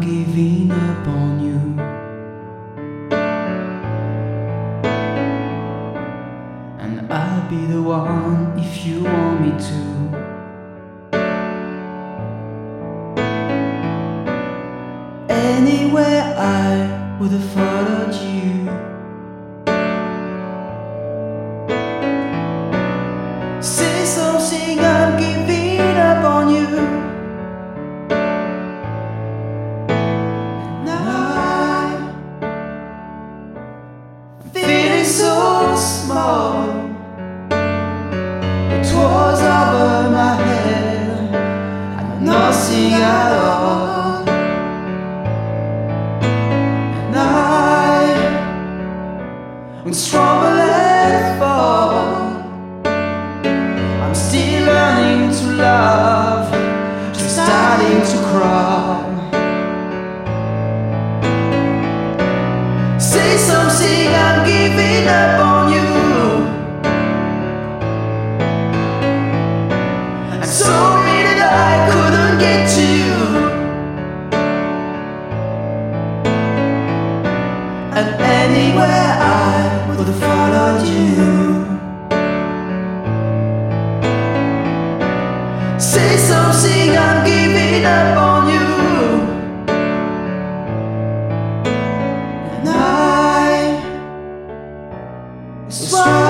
giving up on you. And I'll be the one if you want me to. Anywhere I would have followed you. Nothing at all. And I when and fall. I'm still learning to love, just starting to crawl. Say something, I'm giving up on And anywhere I would have followed you. Say something, I'm giving up on you. And I swallow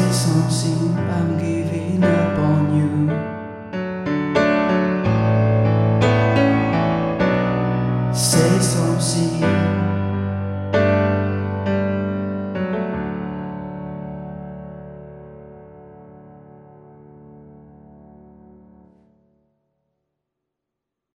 some I'm getting